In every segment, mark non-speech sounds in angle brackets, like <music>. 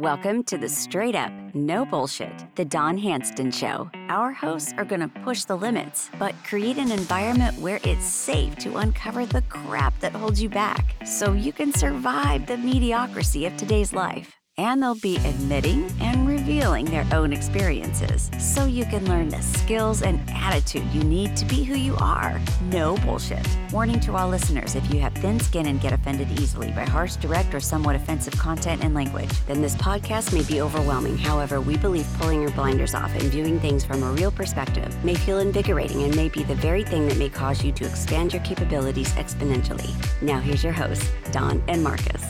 Welcome to the Straight Up, No Bullshit, The Don Handston Show. Our hosts are going to push the limits, but create an environment where it's safe to uncover the crap that holds you back so you can survive the mediocrity of today's life and they'll be admitting and revealing their own experiences so you can learn the skills and attitude you need to be who you are. No bullshit. Warning to all listeners if you have thin skin and get offended easily by harsh, direct, or somewhat offensive content and language, then this podcast may be overwhelming. However, we believe pulling your blinders off and viewing things from a real perspective may feel invigorating and may be the very thing that may cause you to expand your capabilities exponentially. Now, here's your hosts, Don and Markus.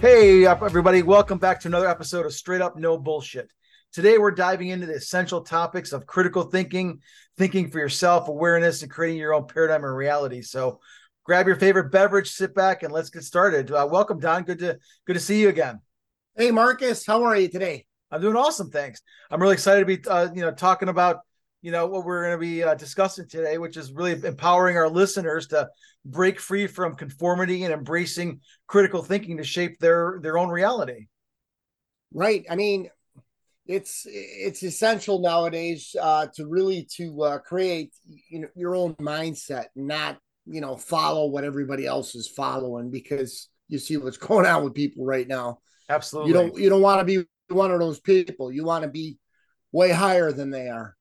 Hey, everybody, welcome back to another episode of Straight Up No Bullshit. Today, we're diving into the essential topics of critical thinking, thinking for yourself, awareness, and creating your own paradigm and reality. So, grab your favorite beverage, sit back, and let's get started. Uh, welcome, Don. Good to good to see you again. Hey, Markus, how are you today? I'm doing awesome, thanks. I'm really excited to be, uh, you know, talking about you know what we're going to be uh, discussing today which is really empowering our listeners to break free from conformity and embracing critical thinking to shape their their own reality. Right. I mean it's it's essential nowadays uh, to really to uh, create you know your own mindset not you know follow what everybody else is following because you see what's <laughs> going on with people right now. Absolutely. you don't you don't want to be one of those people. You want to be way higher than they are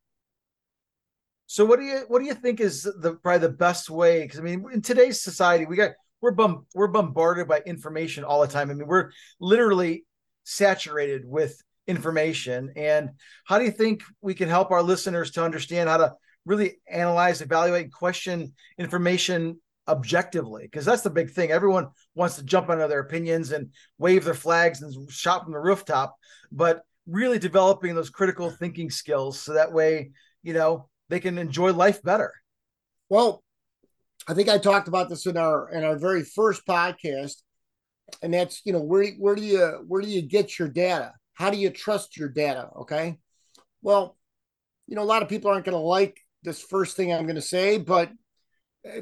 so what do you what do you think is the probably the best way? Because I mean, in today's society, we got we're bum, we're bombarded by information all the time. I mean, we're literally saturated with information. And how do you think we can help our listeners to understand how to really analyze, evaluate, question information objectively? Because that's the big thing. Everyone wants to jump onto their opinions and wave their flags and shout from the rooftop, but really developing those critical thinking skills so that way, you know, they can enjoy life better. Well, I think I talked about this in our in our very first podcast, and that's you know where where do you where do you get your data? How do you trust your data? Okay, well, you know a lot of people aren't going to like this first thing I'm going to say, but uh,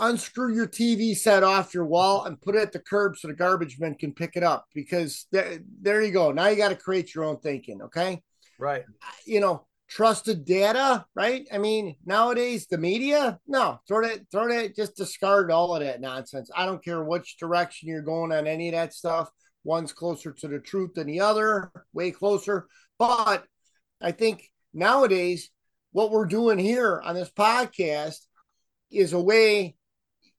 unscrew your TV set off your wall and put it at the curb so the garbage men can pick it up because there, there you go. Now you got to create your own thinking. Okay, right? You know trusted data, right? I mean, nowadays the media, no, throw that, throw that, just discard all of that nonsense. I don't care which direction you're going on any of that stuff. One's closer to the truth than the other, way closer. But I think nowadays, what we're doing here on this podcast is a way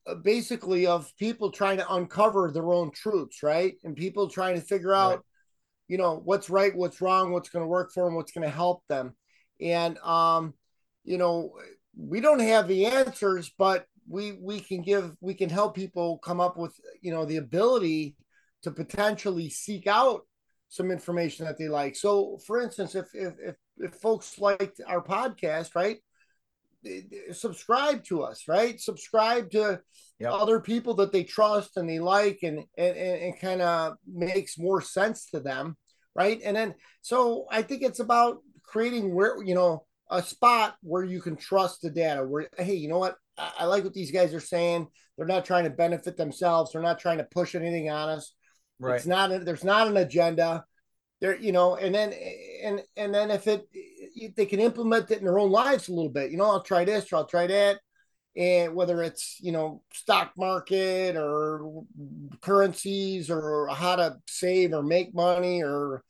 uh, basically of people trying to uncover their own truths, right? And people trying to figure out, right. you know, what's right, what's wrong, what's going to work for them, what's going to help them and um, you know, we don't have the answers, but we we can give we can help people come up with you know the ability to potentially seek out some information that they like. So, for instance, if if if, if folks liked our podcast, right? subscribe to us right subscribe to yep. other people that they trust and they like and and, and kind of makes more sense to them right and then so i think it's about creating where you know a spot where you can trust the data where hey you know what? I, I, like what these guys are saying. They're not trying to benefit themselves. They're not trying to push anything on us. Right. it's not a, there's not an agenda. There you know and then and and then if it they can implement it in their own lives a little bit. You know i'll try this or i'll try that. And whether it's you know stock market or currencies or how to save or make money or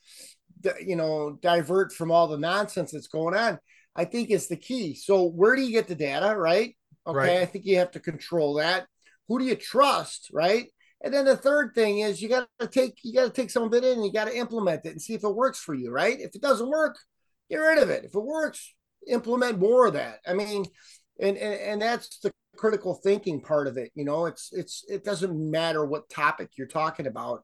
you know divert from all the nonsense that's going on i think is the key. So where do you get the data right? Okay right. i think you have to control that. Who do you trust right? And then the third thing is you got to take you got to take some of it in and you got to implement it and see if it works for you right? If it doesn't work get rid of it. If it works implement more of that. I mean and and, and that's the critical thinking part of it you know? It's it's it doesn't matter what topic you're talking about.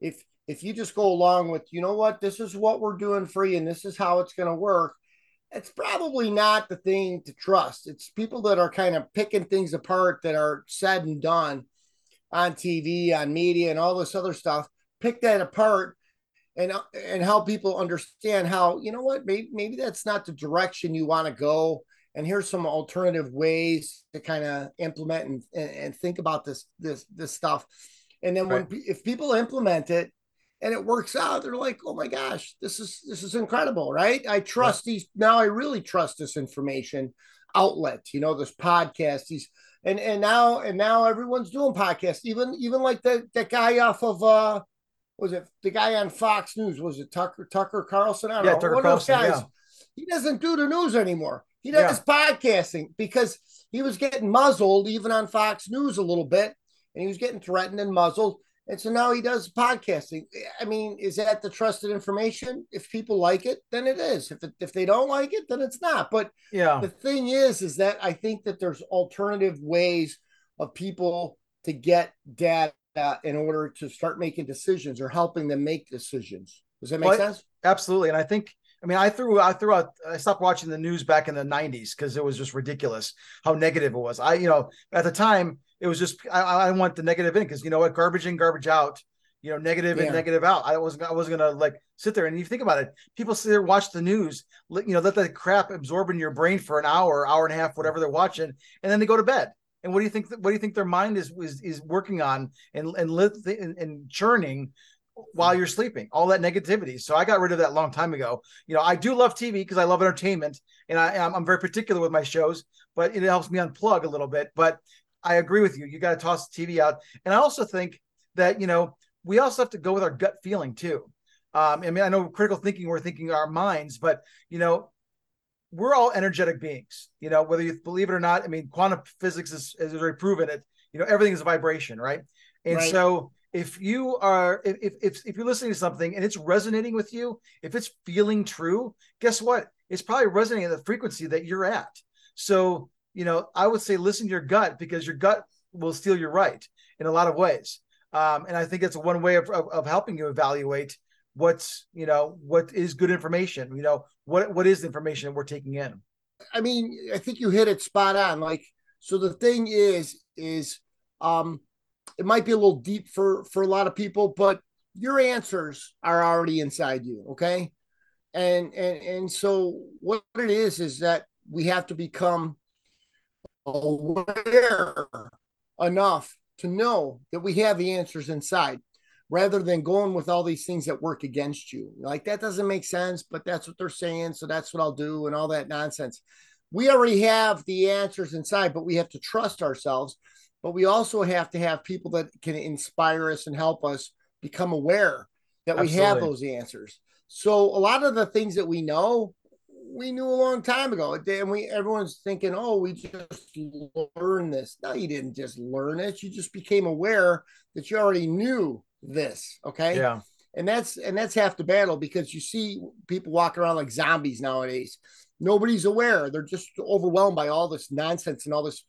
If if you just go along with, you know what, this is what we're doing for you and this is how it's going to work, it's probably not the thing to trust. It's people that are kind of picking things apart that are said and done on TV, on media, and all this other stuff. Pick that apart and and help people understand how you know what maybe maybe that's not the direction you want to go. And here's some alternative ways to kind of implement and, and, and think about this this this stuff. And then right. when if people implement it and it works out. They're like, oh my gosh, this is this is incredible, right? I trust yeah. these now. I really trust this information outlet. You know, this podcast. These and and now and now everyone's doing podcasts. Even even like that that guy off of uh was it the guy on Fox News? Was it Tucker Tucker Carlson? I don't yeah, know. Tucker One Carlson, of those guys. Yeah. He doesn't do the news anymore. He does yeah. podcasting because he was getting muzzled even on Fox News a little bit, and he was getting threatened and muzzled. And so now he does podcasting. I mean, is that the trusted information? If people like it, then it is. If it, if they don't like it, then it's not. But yeah, the thing is, is that I think that there's alternative ways of people to get data in order to start making decisions or helping them make decisions. Does that make well, sense? Absolutely. And I think I mean, I threw I threw out I stopped watching the news back in the 90s because it was just ridiculous how negative it was. I, you know, at the time it was just I, I want the negative in because you know what, garbage in, garbage out, you know, negative yeah. and negative out. I wasn't I wasn't gonna like sit there and you think about it. People sit there, watch the news, you know, let that crap absorb in your brain for an hour, hour and a half, whatever they're watching, and then they go to bed. And what do you think? What do you think their mind is is, is working on and and, and, and churning while you're sleeping, all that negativity. So I got rid of that long time ago. You know, I do love TV because I love entertainment and I, am I'm very particular with my shows, but it helps me unplug a little bit. But I agree with you. You got to toss the TV out. And I also think that, you know, we also have to go with our gut feeling too. Um, I mean, I know critical thinking, we're thinking our minds, but, you know, we're all energetic beings, you know, whether you believe it or not. I mean, quantum physics is, is very proven it, you know, everything is a vibration, right? And right. so, if you are if, if if you're listening to something and it's resonating with you if it's feeling true guess what? It's probably resonating at the frequency that you're at. So you know i would say listen to your gut because your gut will steal your right in a lot of ways. Um, and i think that's one way of, of, of helping you evaluate what's you know what is good information you know what what is the information that we're taking in. I mean i think you hit it spot on. Like so the thing is is um it might be a little deep for for a lot of people, but your answers are already inside you. Okay. And and and so what it is is that we have to become aware enough to know that we have the answers inside rather than going with all these things that work against you. Like that doesn't make sense, but that's what they're saying. So that's what I'll do and all that nonsense. We already have the answers inside, but we have to trust ourselves but we also have to have people that can inspire us and help us become aware that Absolutely. we have those answers. So a lot of the things that we know, we knew a long time ago. And we everyone's thinking, oh, we just learned this. No, you didn't just learn it. You just became aware that you already knew this. Okay. Yeah. And that's and that's half the battle because you see people walking around like zombies nowadays. Nobody's aware. They're just overwhelmed by all this nonsense and all this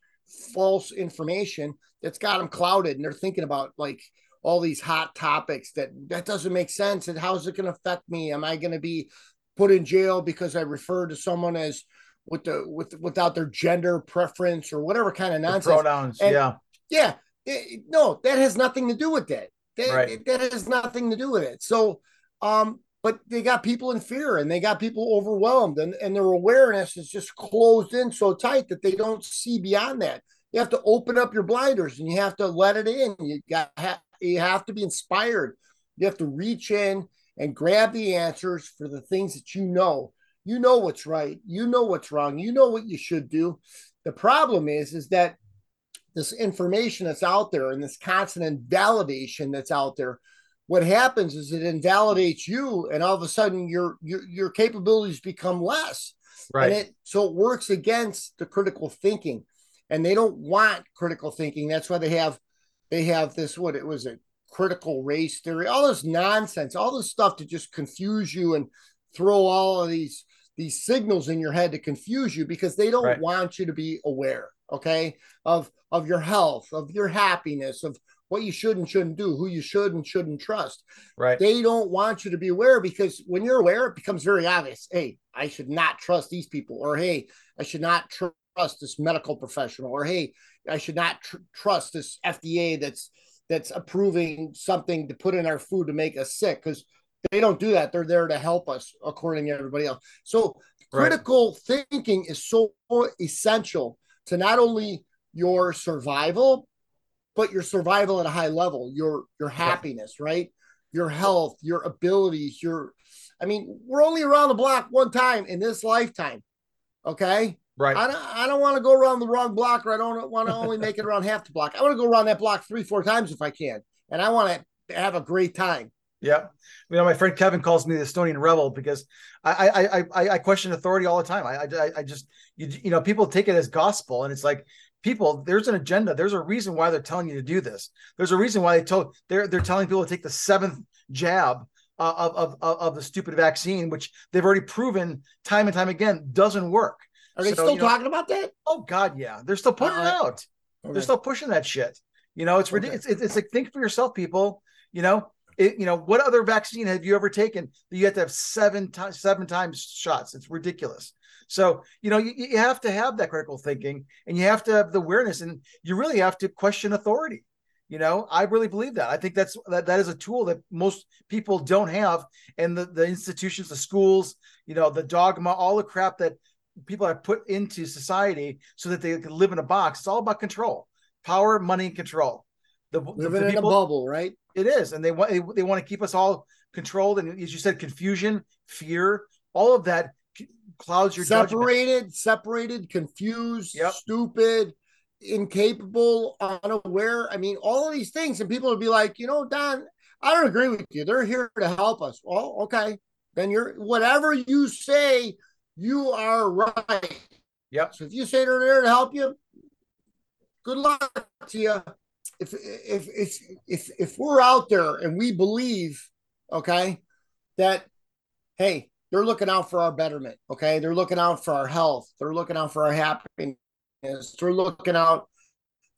false information that's got them clouded and they're thinking about like all these hot topics that that doesn't make sense and how's it going to affect me? Am i going to be put in jail because i refer to someone as with the with without their gender preference or whatever kind of nonsense? the pronouns and, yeah. yeah it, no that has nothing to do with that that, right. that has nothing to do with it. So um but they got people in fear and they got people overwhelmed and, and their awareness is just closed in so tight that they don't see beyond that. You have to open up your blinders and you have to let it in. You got you have to be inspired. You have to reach in and grab the answers for the things that you know. You know what's right. You know what's wrong. You know what you should do. The problem is is that this information that's out there and this constant validation that's out there what happens is it invalidates you and all of a sudden your your, your capabilities become less. Right. and it so it works against the critical thinking and they don't want critical thinking. That's why they have they have this what it was a critical race theory all this nonsense all this stuff to just confuse you and throw all of these these signals in your head to confuse you because they don't right. want you to be aware okay of of your health of your happiness of what you should and shouldn't do, who you should and shouldn't trust. Right. They don't want you to be aware because when you're aware, it becomes very obvious. Hey, I should not trust these people, or hey, I should not tr- trust this medical professional, or hey, I should not tr- trust this FDA that's that's approving something to put in our food to make us sick because they don't do that. They're there to help us, according to everybody else. So critical right. thinking is so essential to not only your survival but your survival at a high level, your your happiness, right? your health, your abilities, your I mean, we're only around the block one time in this lifetime. Okay. Right. I don't, I don't want to go around the wrong block or I don't want to only <laughs> make it around half the block. I want to go around that block three, four times if I can. And I want to have a great time. Yeah. You know, my friend Kevin calls me the Estonian rebel because I I I, I question authority all the time. I I, I just you, you know people take it as gospel and it's like people there's an agenda. There's a reason why they're telling you to do this. There's a reason why they told they're they're telling people to take the seventh jab uh, of, of of the stupid vaccine which they've already proven time and time again doesn't work. Are they so, still you know, talking about that? Oh god yeah. They're still putting uh, it out. Okay. they're still pushing that shit. You know it's ridiculous okay. it's, it's like think for yourself people. You know it, you know what other vaccine have you ever taken that you have to have seven times seven times shots it's ridiculous so, you know, you, you have to have that critical thinking and you have to have the awareness and you really have to question authority. You know, I really believe that. I think that's that that is a tool that most people don't have. And the, the institutions, the schools, you know, the dogma, all the crap that people have put into society so that they can live in a box. It's all about control, power, money, and control. The, Living the people, in a bubble, right? It is, and they want they, they want to keep us all controlled. And as you said, confusion, fear, all of that clouds your separated, judgment. separated, confused, yep. stupid, incapable, unaware. I mean, all of these things, and people would be like, you know, Don, I don't agree with you. They're here to help us. Well, okay, then you're whatever you say, you are right. Yep. So if you say they're there to help you, good luck to you. If if if if if we're out there and we believe, okay, that hey, they're looking out for our betterment. Okay. They're looking out for our health. They're looking out for our happiness. They're looking out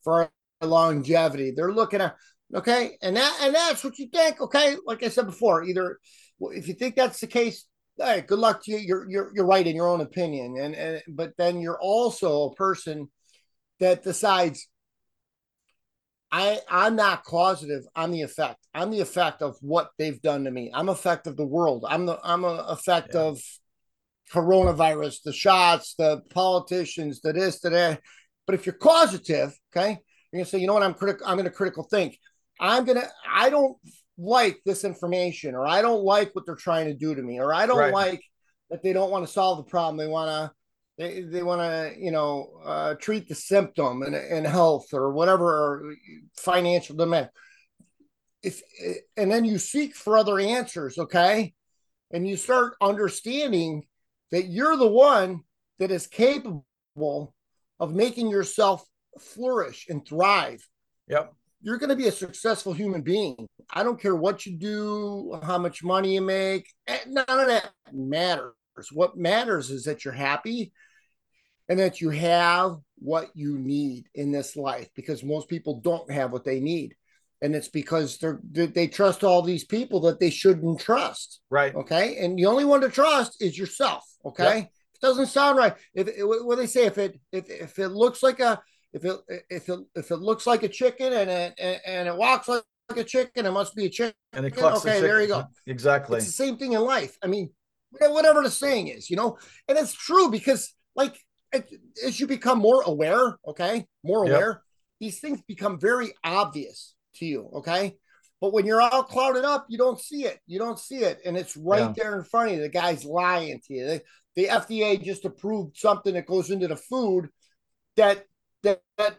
for our longevity. They're looking at, okay. And that, and that's what you think. Okay. Like I said before, either if you think that's the case, hey, good luck to you. You're, you're, you're right in your own opinion. And, and, but then you're also a person that decides I I'm not causative. I'm the effect. I'm the effect of what they've done to me. I'm effect of the world. I'm the I'm a effect yeah. of coronavirus, the shots, the politicians, the this, the that. But if you're causative, okay, you're gonna say, you know what, I'm critical. I'm gonna critical think. I'm gonna. I don't like this information, or I don't like what they're trying to do to me, or I don't right. like that they don't want to solve the problem. They want to they, they want to you know uh, treat the symptom and, and health or whatever or financial demand. If and then you seek for other answers okay? And you start understanding that you're the one that is capable of making yourself flourish and thrive. Yep. You're going to be a successful human being. I don't care what you do how much money you make eh, none of that matters. What matters is that you're happy and that you have what you need in this life because most people don't have what they need. And it's because they're they trust all these people that they shouldn't trust. Right. Okay? And the only one to trust is yourself. Okay? Yep. it doesn't sound right if it, what they say if it if, if it looks like a if it if it if it looks like a chicken and it and it walks like a chicken it must be a chicken. And it okay there you go. Exactly. It's the same thing in life. I mean whatever the saying is you know? And it's true because like as you become more aware, okay, more aware, yep. these things become very obvious to you, okay. But when you're all clouded up, you don't see it. You don't see it, and it's right yeah. there in front of you. The guy's lying to you. The, the FDA just approved something that goes into the food that that, that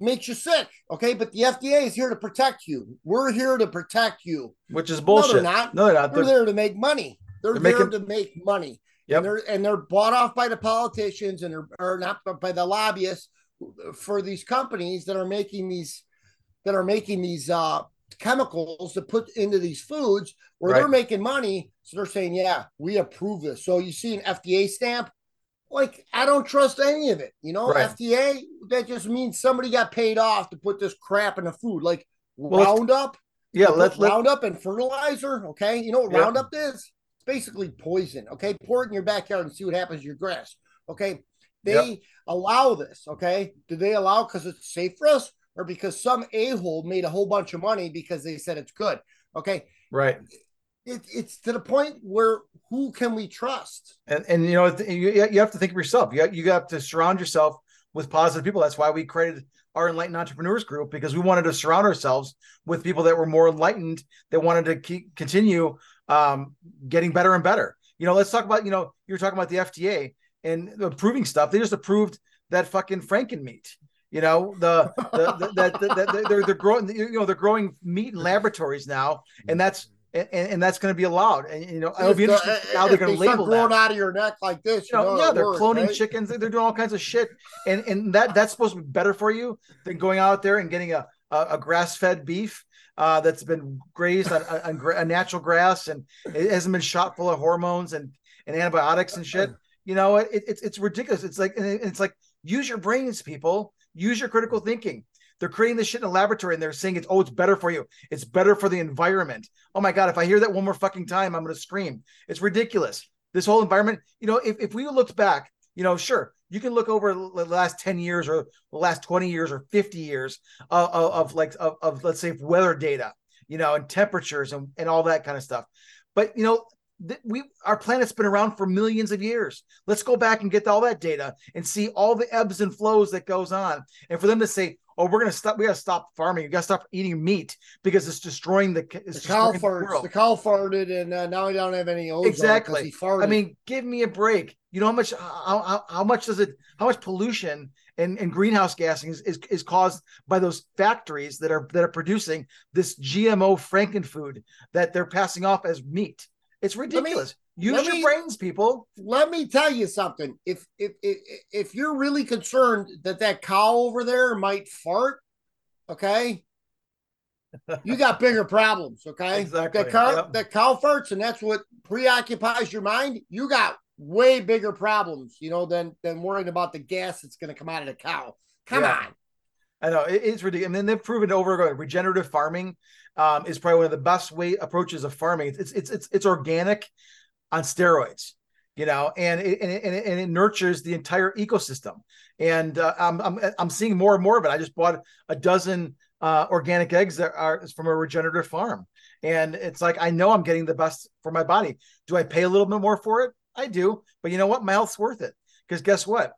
makes you sick. Okay, but the FDA is here to protect you. We're here to protect you. Which is bullshit. No, they're not. No, they're not. They're, they're there to make money. They're, they're there making... to make money. Yep. And they're and they're bought off by the politicians and they're or not by the lobbyists for these companies that are making these that are making these uh chemicals to put into these foods where right. they're making money. So they're saying, yeah, we approve this. So you see an FDA stamp, like I don't trust any of it. You know, right. FDA, that just means somebody got paid off to put this crap in the food. Like well, Roundup. Yeah, let, let Roundup and fertilizer. Okay. You know what yep. Roundup is? Basically poison. Okay, pour it in your backyard and see what happens to your grass. Okay, they yep. allow this. Okay, do they allow because it's safe for us, or because some a hole made a whole bunch of money because they said it's good? Okay, right. It, it's to the point where who can we trust? And and you know you, you have to think of yourself. You you have to surround yourself with positive people. That's why we created our enlightened entrepreneurs group because we wanted to surround ourselves with people that were more enlightened that wanted to keep continue um, getting better and better. You know, let's talk about you know you're talking about the FDA and approving stuff. They just approved that fucking Franken meat. You know the the, <laughs> that the, the, they're they're growing you know they're growing meat in laboratories now, and that's and, and that's going to be allowed. And you know, it'll be interesting how they're going to label growing that. out of your neck like this. You know, yeah, they're works, cloning right? chickens. They're doing all kinds of shit, and and that that's supposed to be better for you than going out there and getting a a, a grass fed beef. Uh, that's been grazed on, on, on, natural grass and it hasn't been shot full of hormones and, and antibiotics and shit. You know, it, it's it's ridiculous. It's like it's like use your brains, people. Use your critical thinking. They're creating this shit in a laboratory and they're saying it's oh, it's better for you. It's better for the environment. Oh my God, if I hear that one more fucking time, I'm gonna scream. It's ridiculous. This whole environment, you know, if, if we looked back, you know, sure, you can look over the last 10 years or the last 20 years or 50 years of, of, of like of, of let's say weather data, you know, and temperatures and, and all that kind of stuff. But you know, we our planet's been around for millions of years. Let's go back and get all that data and see all the ebbs and flows that goes on. And for them to say, "Oh, we're going to stop. We got to stop farming. You got to stop eating meat because it's destroying the." It's the cow farts. The, the, cow farted, and uh, now we don't have any ozone. Exactly. I mean, give me a break. You know how much? How, how, how much does it? How much pollution and, and greenhouse gassing is, is, is caused by those factories that are that are producing this GMO frankenfood that they're passing off as meat? It's ridiculous. Me, Use your me, brains, people. Let me tell you something. If, if if if you're really concerned that that cow over there might fart, okay, you got <laughs> bigger problems. Okay, exactly. The cow, yep. the cow farts, and that's what preoccupies your mind. You got way bigger problems, you know, than than worrying about the gas that's going to come out of the cow. Come yeah. on. I know it, it's ridiculous. And then they've proven over again regenerative farming um, is probably one of the best way approaches of farming. It's it's it's it's organic on steroids, you know, and it, and it, and it nurtures the entire ecosystem. And uh, I'm I'm I'm seeing more and more of it. I just bought a dozen uh, organic eggs that are from a regenerative farm, and it's like I know I'm getting the best for my body. Do I pay a little bit more for it? I do, but you know what? My health's worth it because guess what?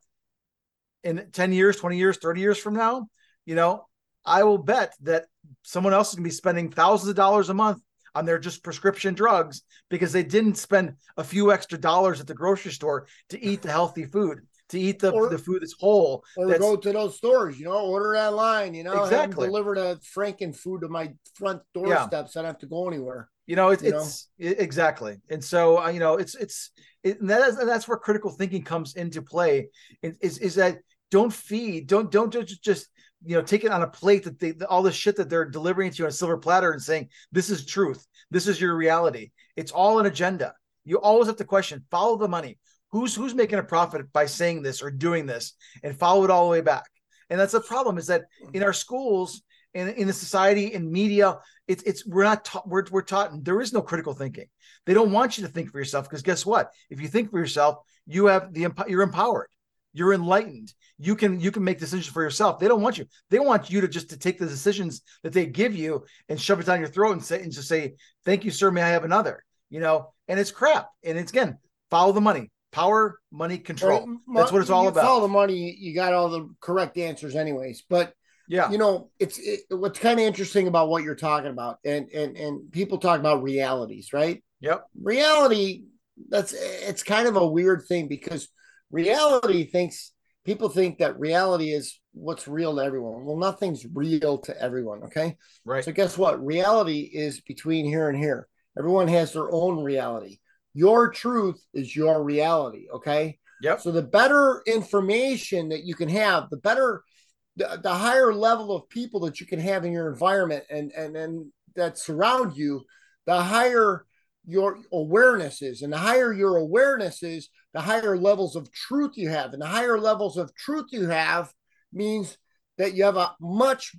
In 10 years, 20 years, 30 years from now, you know, I will bet that someone else is going to be spending thousands of dollars a month on their just prescription drugs because they didn't spend a few extra dollars at the grocery store to eat the healthy food, to eat the, or, the food that's whole. Or that's, go to those stores, you know, order online, you know, exactly. deliver the Franken food to my front doorstep yeah. so I don't have to go anywhere. You know, it's, you it's know? It, exactly. And so, uh, you know, it's, it's, it, and, that is, and that's where critical thinking comes into play is, is that don't feed, don't, don't just, just you know take it on a plate that they all the shit that they're delivering to you on a silver platter and saying this is truth. This is your reality. It's all an agenda. You always have to question follow the money. Who's who's making a profit by saying this or doing this? And follow it all the way back. And that's the problem is that in our schools and in the society in media it's it's we're not taught we're, we're taught there is no critical thinking. They don't want you to think for yourself because guess what? If you think for yourself you have the you're empowered. You're enlightened. You can you can make decisions for yourself. They don't want you. They want you to just to take the decisions that they give you and shove it down your throat and say and just say thank you sir. May i have another? You know? And it's crap. And it's again follow the money. Power money control. That's what it's all about. follow the money you got all the correct answers anyways. But yeah you know it's it, what's kind of interesting about what you're talking about and and and people talk about realities right yep reality that's it's kind of a weird thing because reality thinks people think that reality is what's real to everyone. Well, nothing's real to everyone. Okay. Right. So guess what? Reality is between here and here. Everyone has their own reality. Your truth is your reality. Okay. Yep. So the better information that you can have, the better, the, the higher level of people that you can have in your environment and and and that surround you, the higher your awareness is. And the higher your awareness is, the higher levels of truth you have. And the higher levels of truth you have means that you have a much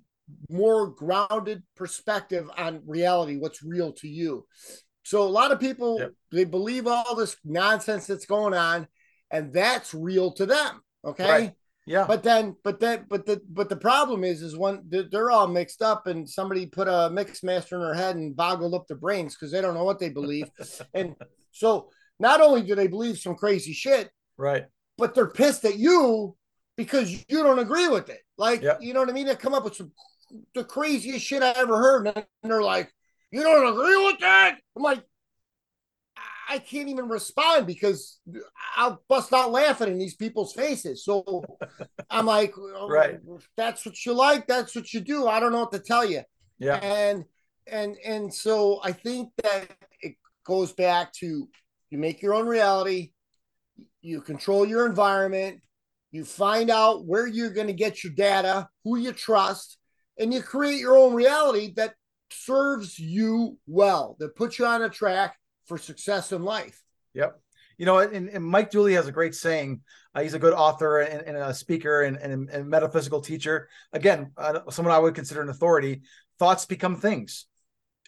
more grounded perspective on reality, what's real to you. So a lot of people yep. they believe all this nonsense that's going on, and that's real to them. Okay. Right. Yeah. But then, but then, but the but the problem is, is when they're all mixed up, and somebody put a mix master in their head and boggled up their brains because they don't know what they believe, <laughs> and so not only do they believe some crazy shit, right, but they're pissed at you because you don't agree with it. Like, yep. you know what I mean? They come up with some the craziest shit I ever heard, and they're like, "You don't agree with that?" I'm like, I can't even respond because I'll bust out laughing in these people's faces. So I'm like, oh, right, that's what you like, that's what you do. I don't know what to tell you. Yeah. And and and so I think that it goes back to you make your own reality, you control your environment, you find out where you're going to get your data, who you trust, and you create your own reality that serves you well, that puts you on a track for success in life. Yep. You know, and, and Mike Dooley has a great saying. Uh, he's a good author and, and a speaker and, and, and metaphysical teacher. Again, uh, someone I would consider an authority. Thoughts become things,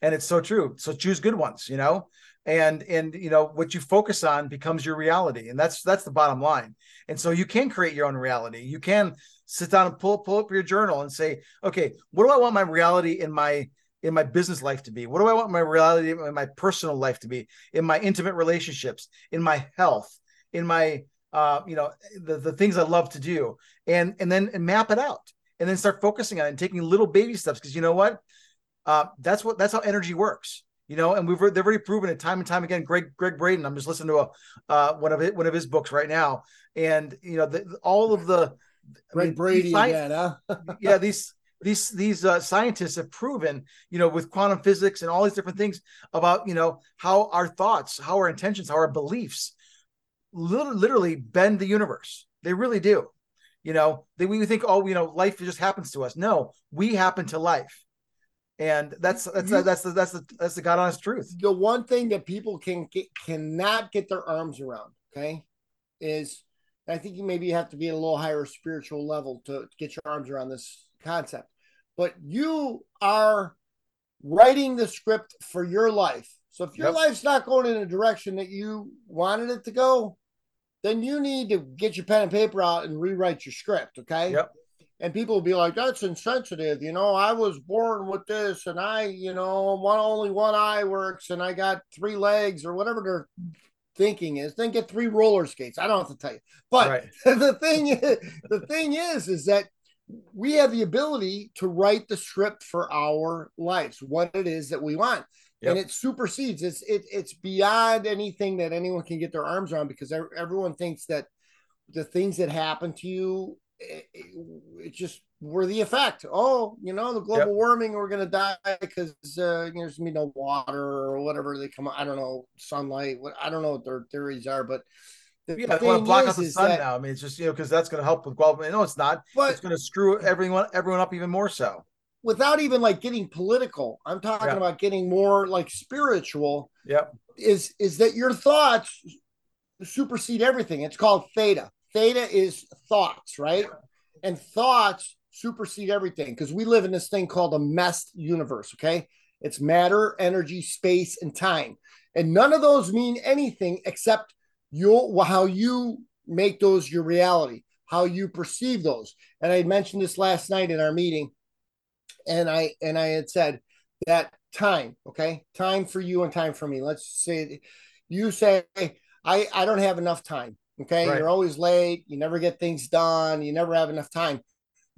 and it's so true. So choose good ones. You know, and and you know what you focus on becomes your reality, and that's that's the bottom line. And so you can create your own reality. You can sit down and pull pull up your journal and say, okay, what do I want my reality in my in my business life to be? What do I want my reality in my personal life to be? In my intimate relationships, in my health, in my uh, you know, the, the things I love to do, and and then and map it out, and then start focusing on it and taking little baby steps. Because you know what, uh, that's what that's how energy works. You know, and we've they've already proven it time and time again. Gregg Gregg Braden, I'm just listening to a uh, one of it, one of his books right now, and you know, the, all of the Gregg I mean, Brady again, huh? <laughs> yeah, these these these uh, scientists have proven you know with quantum physics and all these different things about you know how our thoughts how our intentions how our beliefs literally bend the universe. They really do. You know they, we think oh you know life just happens to us. No we happen to life. And that's that's you, that's the that's the that's the god honest truth. The one thing that people can get, cannot get their arms around okay is i think you maybe have to be at a little higher spiritual level to get your arms around this concept but you are writing the script for your life. So if your yep. life's not going in a direction that you wanted it to go, then you need to get your pen and paper out and rewrite your script. Okay. Yep. And people will be like, that's insensitive. You know, I was born with this and I, you know, one only one eye works and I got three legs or whatever their thinking is. Then get three roller skates. I don't have to tell you. But right. <laughs> the thing is, the thing is, is that we have the ability to write the script for our lives, what it is that we want. Yep. And it supersedes. It's it, it's beyond anything that anyone can get their arms around because everyone thinks that the things that happen to you, it, it just were the effect. Oh, you know, the global yep. warming, we're gonna die because uh, you know, there's gonna be no water or whatever they come. I don't know, sunlight. What I don't know what their theories are, but the, yeah, the I want to block is, out the sun that, now. I mean, it's just you know because that's going to help with global. No, it's not. But it's going to screw everyone everyone up even more so. Without even like getting political, I'm talking yeah. about getting more like spiritual. Yep. Is is that your thoughts supersede everything? It's called theta. Theta is thoughts, right? Yeah. And thoughts supersede everything because we live in this thing called a MEST universe. Okay, it's matter, energy, space, and time, and none of those mean anything except your how you make those your reality, how you perceive those. And I mentioned this last night in our meeting, and I and I had said that time, okay, time for you and time for me. Let's say you say I I don't have enough time. Okay, right. you're always late. You never get things done. You never have enough time.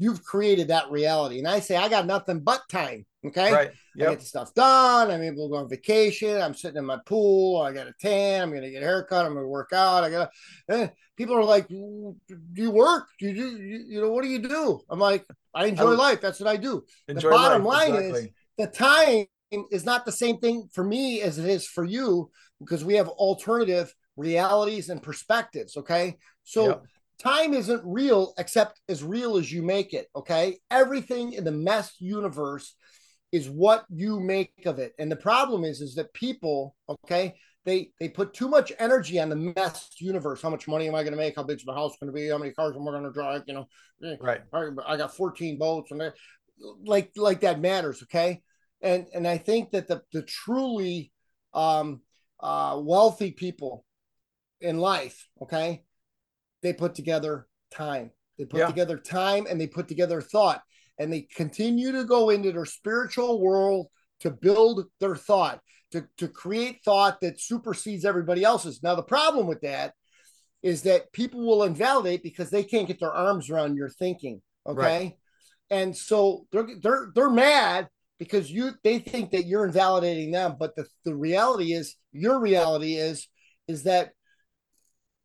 You've created that reality, and I say I got nothing but time. Okay. Right. Yep. I get the stuff done. I'm able to go on vacation. I'm sitting in my pool. I got a tan. I'm going to get a haircut. I'm going to work out. I got eh. people are like, do you work? Do you do, you, you know, what do you do? I'm like, I enjoy I life. That's what I do. The bottom life, line exactly. is the time is not the same thing for me as it is for you because we have alternative realities and perspectives. Okay. So yep. Time isn't real except as real as you make it. Okay. Everything in the MEST universe is what you make of it. And the problem is, is that people, okay, they they put too much energy on the MEST universe. How much money am I going to make? How big's my house going to be? How many cars am I going to drive? You know, eh, right? I got 14 boats, and like like that matters, okay? And and I think that the the truly um, uh, wealthy people in life, okay, they put together time. They put yeah. together time and they put together thought and they continue to go into their spiritual world to build their thought, to, to create thought that supersedes everybody else's. Now, the problem with that is that people will invalidate because they can't get their arms around your thinking. Okay. Right. And so they're they're they're mad because you they think that you're invalidating them. But the, the reality is your reality is is that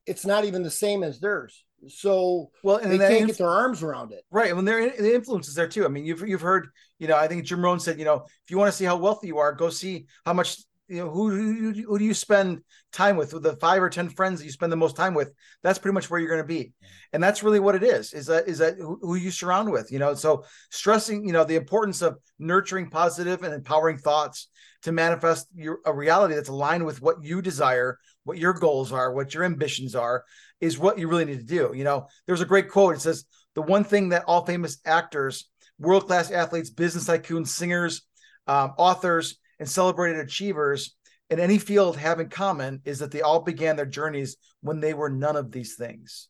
it's not even the same as theirs. So well, and they can't inf- get their arms around it. Right. And when they're the influence is there too. I mean, you've you've heard, you know, I think Jim Rohn said, you know, if you want to see how wealthy you are, go see how much you know who, who who do you spend time with with the five or ten friends that you spend the most time with that's pretty much where you're going to be and that's really what it is is that is that who, who you surround with you know so stressing you know the importance of nurturing positive and empowering thoughts to manifest your a reality that's aligned with what you desire what your goals are what your ambitions are is what you really need to do you know there's a great quote it says the one thing that all famous actors world-class athletes business tycoons singers um, authors and celebrated achievers in any field have in common is that they all began their journeys when they were none of these things.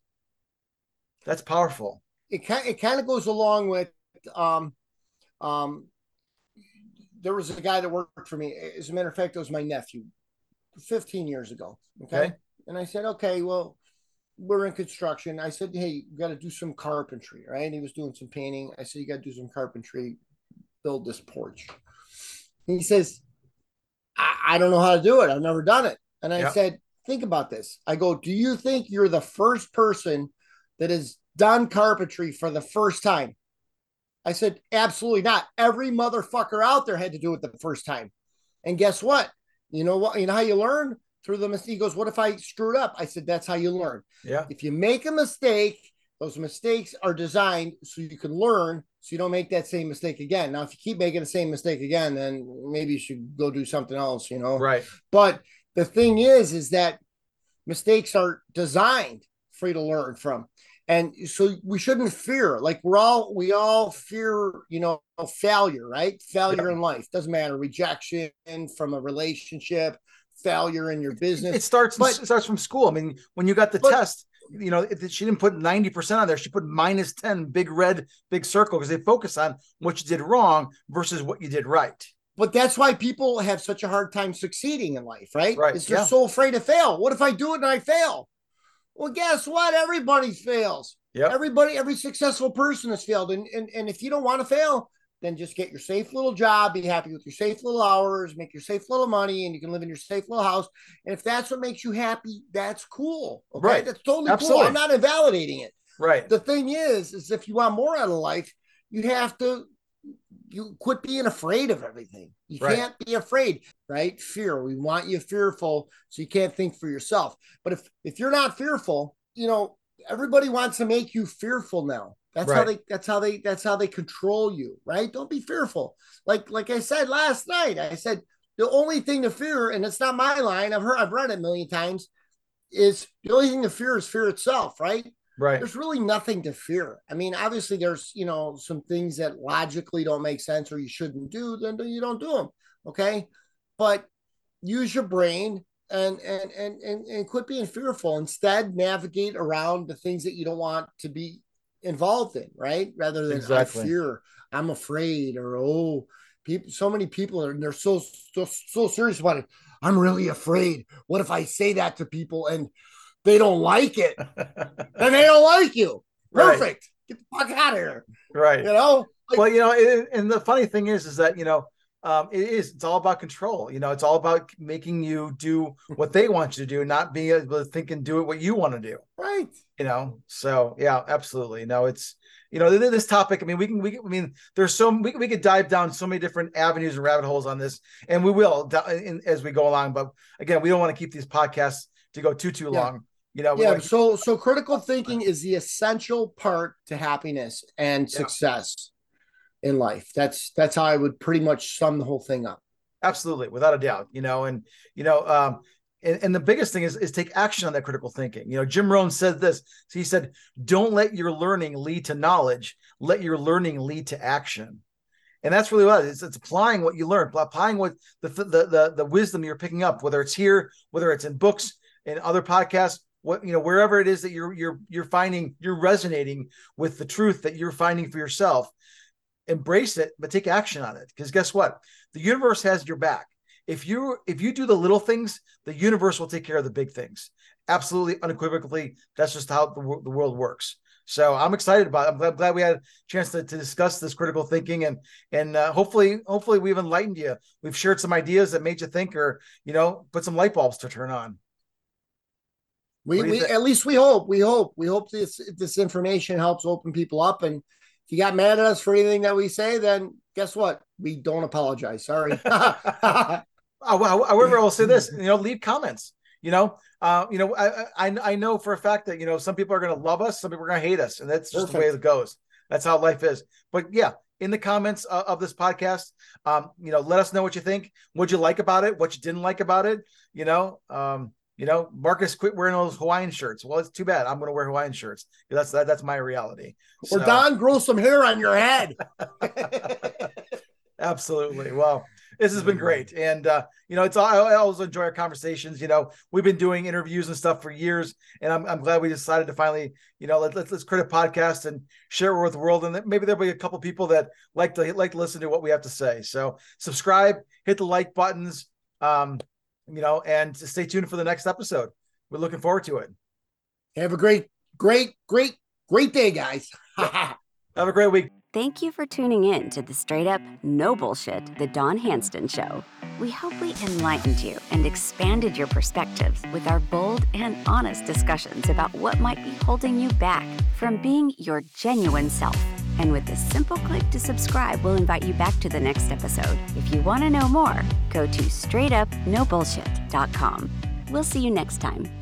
That's powerful. It kind it kind of goes along with um um there was a guy that worked for me. As a matter of fact, it was my nephew 15 years ago. Okay. okay. And I said, okay, well, we're in construction. I said, hey, you got to do some carpentry, right? He was doing some painting. I said, you got to do some carpentry, build this porch he says, I, I, don't know how to do it. I've never done it. And I said, think about this. I go, do you think you're the first person that has done carpentry for the first time? I said, absolutely not. Every motherfucker out there had to do it the first time. And guess what? You know what? You know how you learn through the mistake. He goes, what if I screwed up? I said, that's how you learn. Yeah. If you make a mistake, those mistakes are designed so you can learn so you don't make that same mistake again. Now, if you keep making the same mistake again, then maybe you should go do something else, you know? Right. But the thing is, is that mistakes are designed for you to learn from. And so we shouldn't fear. Like we're all, we all fear, you know, failure, right? Failure yeah. in life doesn't matter. Rejection from a relationship, failure in your business. It starts. But, it starts from school. I mean, when you got the but, test, you know, she didn't put 90% on there. She put minus 10, big red, big circle, because they focus on what you did wrong versus what you did right. But that's why people have such a hard time succeeding in life, right? Right. Is they're yeah. so afraid to fail. What if I do it and I fail? Well, guess what? Everybody fails. Yeah. Everybody, every successful person has failed. And, and and if you don't want to fail, then just get your safe little job, be happy with your safe little hours, make your safe little money, and you can live in your safe little house. And if that's what makes you happy, that's cool. Okay. Right. That's totally Absolutely. cool. I'm not invalidating it. Right. The thing is, is if you want more out of life, you have to you quit being afraid of everything. You right. can't be afraid, right? Fear. We want you fearful so you can't think for yourself. But if if you're not fearful, you know, everybody wants to make you fearful now. That's right. how they that's how they that's how they control you, right? Don't be fearful. Like like I said last night, I said the only thing to fear, and it's not my line, I've heard I've read it a million times, is the only thing to fear is fear itself, right? Right. There's really nothing to fear. I mean, obviously there's, you know, some things that logically don't make sense or you shouldn't do, then you don't do them. Okay. But use your brain and and and and, and quit being fearful. Instead, navigate around the things that you don't want to be involved in, right? Rather than exactly. I fear, I'm afraid, or oh, people. So many people are they're so so so serious about it. I'm really afraid. What if I say that to people and they don't like it? then they don't like you. <laughs> Perfect. Right. Get the fuck out of here. Right. You know. Like, well, you know, it, and the funny thing is, is that you know um, it is it's all about control you know it's all about making you do what they want you to do not being able to think and do it what you want to do right you know so yeah absolutely no it's you know this topic i mean we can we can, i mean there's so we, we could dive down so many different avenues and rabbit holes on this and we will in, as we go along but again we don't want to keep these podcasts to go too too yeah. long you know yeah so so critical thinking is the essential part to happiness and yeah. success in life. That's that's how I would pretty much sum the whole thing up. Absolutely, without a doubt. You know, and you know, um, and, and the biggest thing is is take action on that critical thinking. You know, Jim Rohn said this. So he said, "Don't let your learning lead to knowledge. Let your learning lead to action." And that's really what it is. It's applying what you learn, applying what the the the, the wisdom you're picking up, whether it's here, whether it's in books, in other podcasts, what you know, wherever it is that you're you're you're finding you're resonating with the truth that you're finding for yourself embrace it, but take action on it. Because guess what? The universe has your back. if you if you do the little things, the universe will take care of the big things. Absolutely, unequivocally, that's just how the, the world works. So I'm excited about it. I'm glad, glad we had a chance to, to discuss this critical thinking and and uh, hopefully hopefully we've enlightened you. We've shared some ideas that made you think or you know put some light bulbs to turn on. We, we at least we hope we hope we hope this this information helps open people up. And if you got mad at us for anything that we say, then guess what? We don't apologize. Sorry. <laughs> <laughs> However, I'll say this: you know, leave comments. You know, uh, you know, I, I I know for a fact that you know some people are going to love us, some people are going to hate us, and that's just Perfect. the way it goes. That's how life is. But yeah, in the comments uh, of this podcast, um, you know, let us know what you think. What you like about it, what you didn't like about it. You know, um, you know, Markus quit wearing those Hawaiian shirts. Well, it's too bad. I'm going to wear Hawaiian shirts. That's that, that's my reality. Or so. Don, grow some hair on your head. <laughs> Absolutely. Well, this has been great, and uh, you know, it's all I always enjoy our conversations. You know, we've been doing interviews and stuff for years, and I'm, I'm glad we decided to finally, you know, let, let's let's create a podcast and share it with the world, and maybe there'll be a couple people that like to like to listen to what we have to say. So subscribe, hit the like buttons. Um, you know, and stay tuned for the next episode. We're looking forward to it. Have a great, great, great, great day, guys. <laughs> Have a great week. Thank you for tuning in to the straight up, no bullshit, The Don Handston Show. We hope we enlightened you and expanded your perspectives with our bold and honest discussions about what might be holding you back from being your genuine self. And with a simple click to subscribe, we'll invite you back to the next episode. If you want to know more, go to straightupnobullshit.com. We'll see you next time.